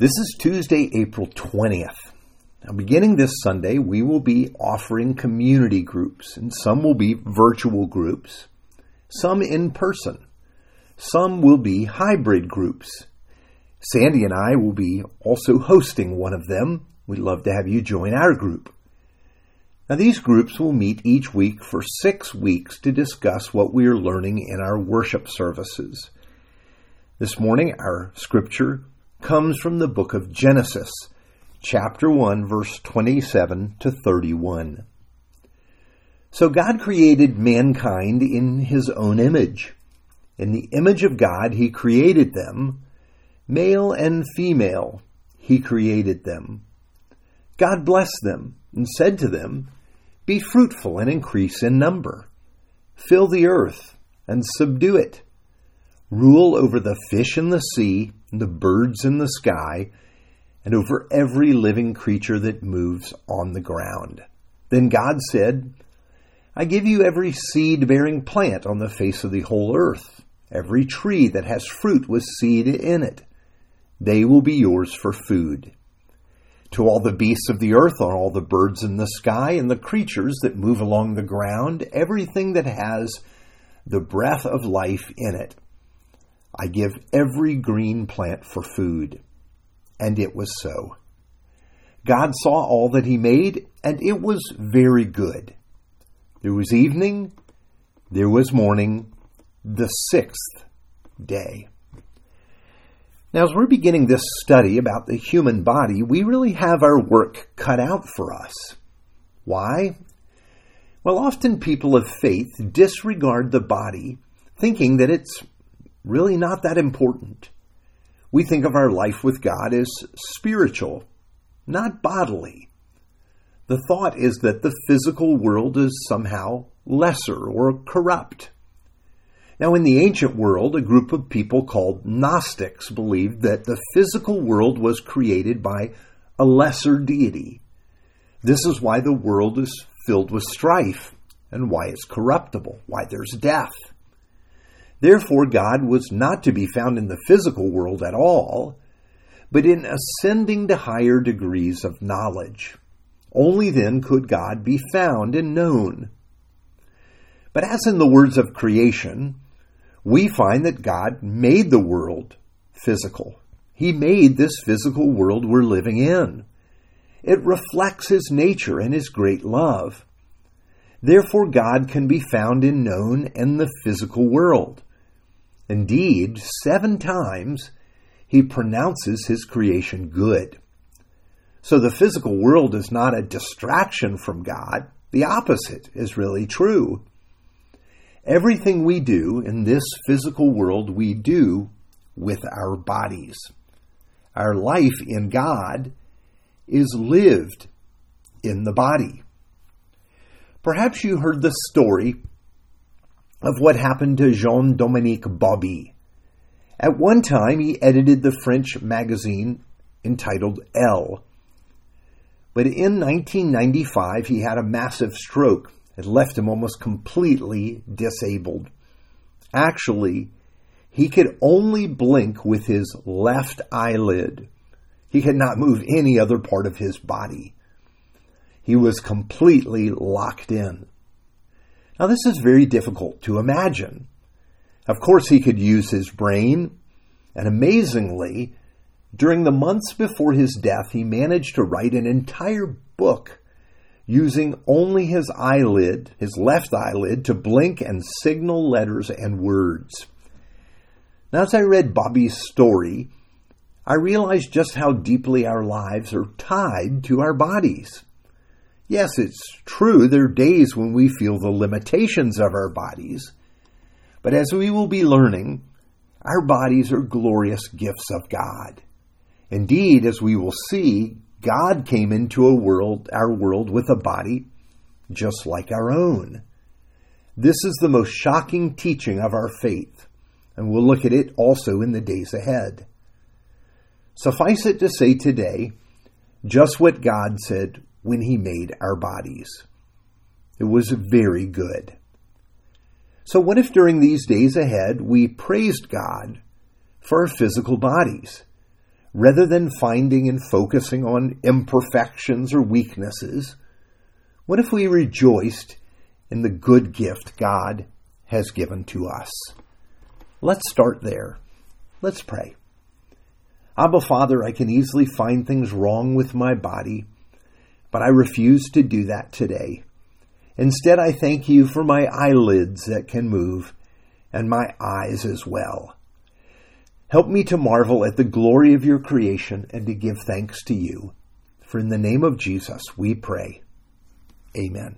This is Tuesday, April 20th. Now, beginning this Sunday, we will be offering community groups, and some will be virtual groups, some in person, some will be hybrid groups. Sandy and I will be also hosting one of them. We'd love to have you join our group. Now, these groups will meet each week for six weeks to discuss what we are learning in our worship services. This morning, our scripture comes from the book of Genesis, chapter 1, verse 27 to 31. So God created mankind in his own image. In the image of God, he created them. Male and female, he created them. God blessed them and said to them, Be fruitful and increase in number. Fill the earth and subdue it. Rule over the fish in the sea the birds in the sky, and over every living creature that moves on the ground. Then God said, I give you every seed bearing plant on the face of the whole earth, every tree that has fruit with seed in it. They will be yours for food. To all the beasts of the earth, on all the birds in the sky, and the creatures that move along the ground, everything that has the breath of life in it. I give every green plant for food. And it was so. God saw all that he made, and it was very good. There was evening, there was morning, the sixth day. Now, as we're beginning this study about the human body, we really have our work cut out for us. Why? Well, often people of faith disregard the body, thinking that it's really not that important. We think of our life with God as spiritual, not bodily. The thought is that the physical world is somehow lesser or corrupt. Now, in the ancient world, a group of people called Gnostics believed that the physical world was created by a lesser deity. This is why the world is filled with strife and why it's corruptible, why there's death. Therefore, God was not to be found in the physical world at all, but in ascending to higher degrees of knowledge. Only then could God be found and known. But as in the words of creation, we find that God made the world physical. He made this physical world we're living in. It reflects His nature and His great love. Therefore, God can be found and known in the physical world. Indeed, seven times he pronounces his creation good. So the physical world is not a distraction from God. The opposite is really true. Everything we do in this physical world, we do with our bodies. Our life in God is lived in the body. Perhaps you heard the story of what happened to Jean Dominique Bauby. At one time, he edited the French magazine entitled Elle. But in 1995, he had a massive stroke. It left him almost completely disabled. Actually, he could only blink with his left eyelid. He could not move any other part of his body. He was completely locked in. Now, this is very difficult to imagine. Of course, he could use his brain, and amazingly, during the months before his death, he managed to write an entire book using only his eyelid, his left eyelid, to blink and signal letters and words. Now, as I read Bauby's story, I realized just how deeply our lives are tied to our bodies. Yes, it's true, there are days when we feel the limitations of our bodies. But as we will be learning, our bodies are glorious gifts of God. Indeed, as we will see, God came into a world, our world with a body just like our own. This is the most shocking teaching of our faith, and we'll look at it also in the days ahead. Suffice it to say today, just what God said when He made our bodies. It was very good. So, what if during these days ahead we praised God for our physical bodies, rather than finding and focusing on imperfections or weaknesses? What if we rejoiced in the good gift God has given to us? Let's start there. Let's pray. Abba, Father, I can easily find things wrong with my body, but I refuse to do that today. Instead, I thank you for my eyelids that can move and my eyes as well. Help me to marvel at the glory of your creation and to give thanks to you. For in the name of Jesus we pray. Amen.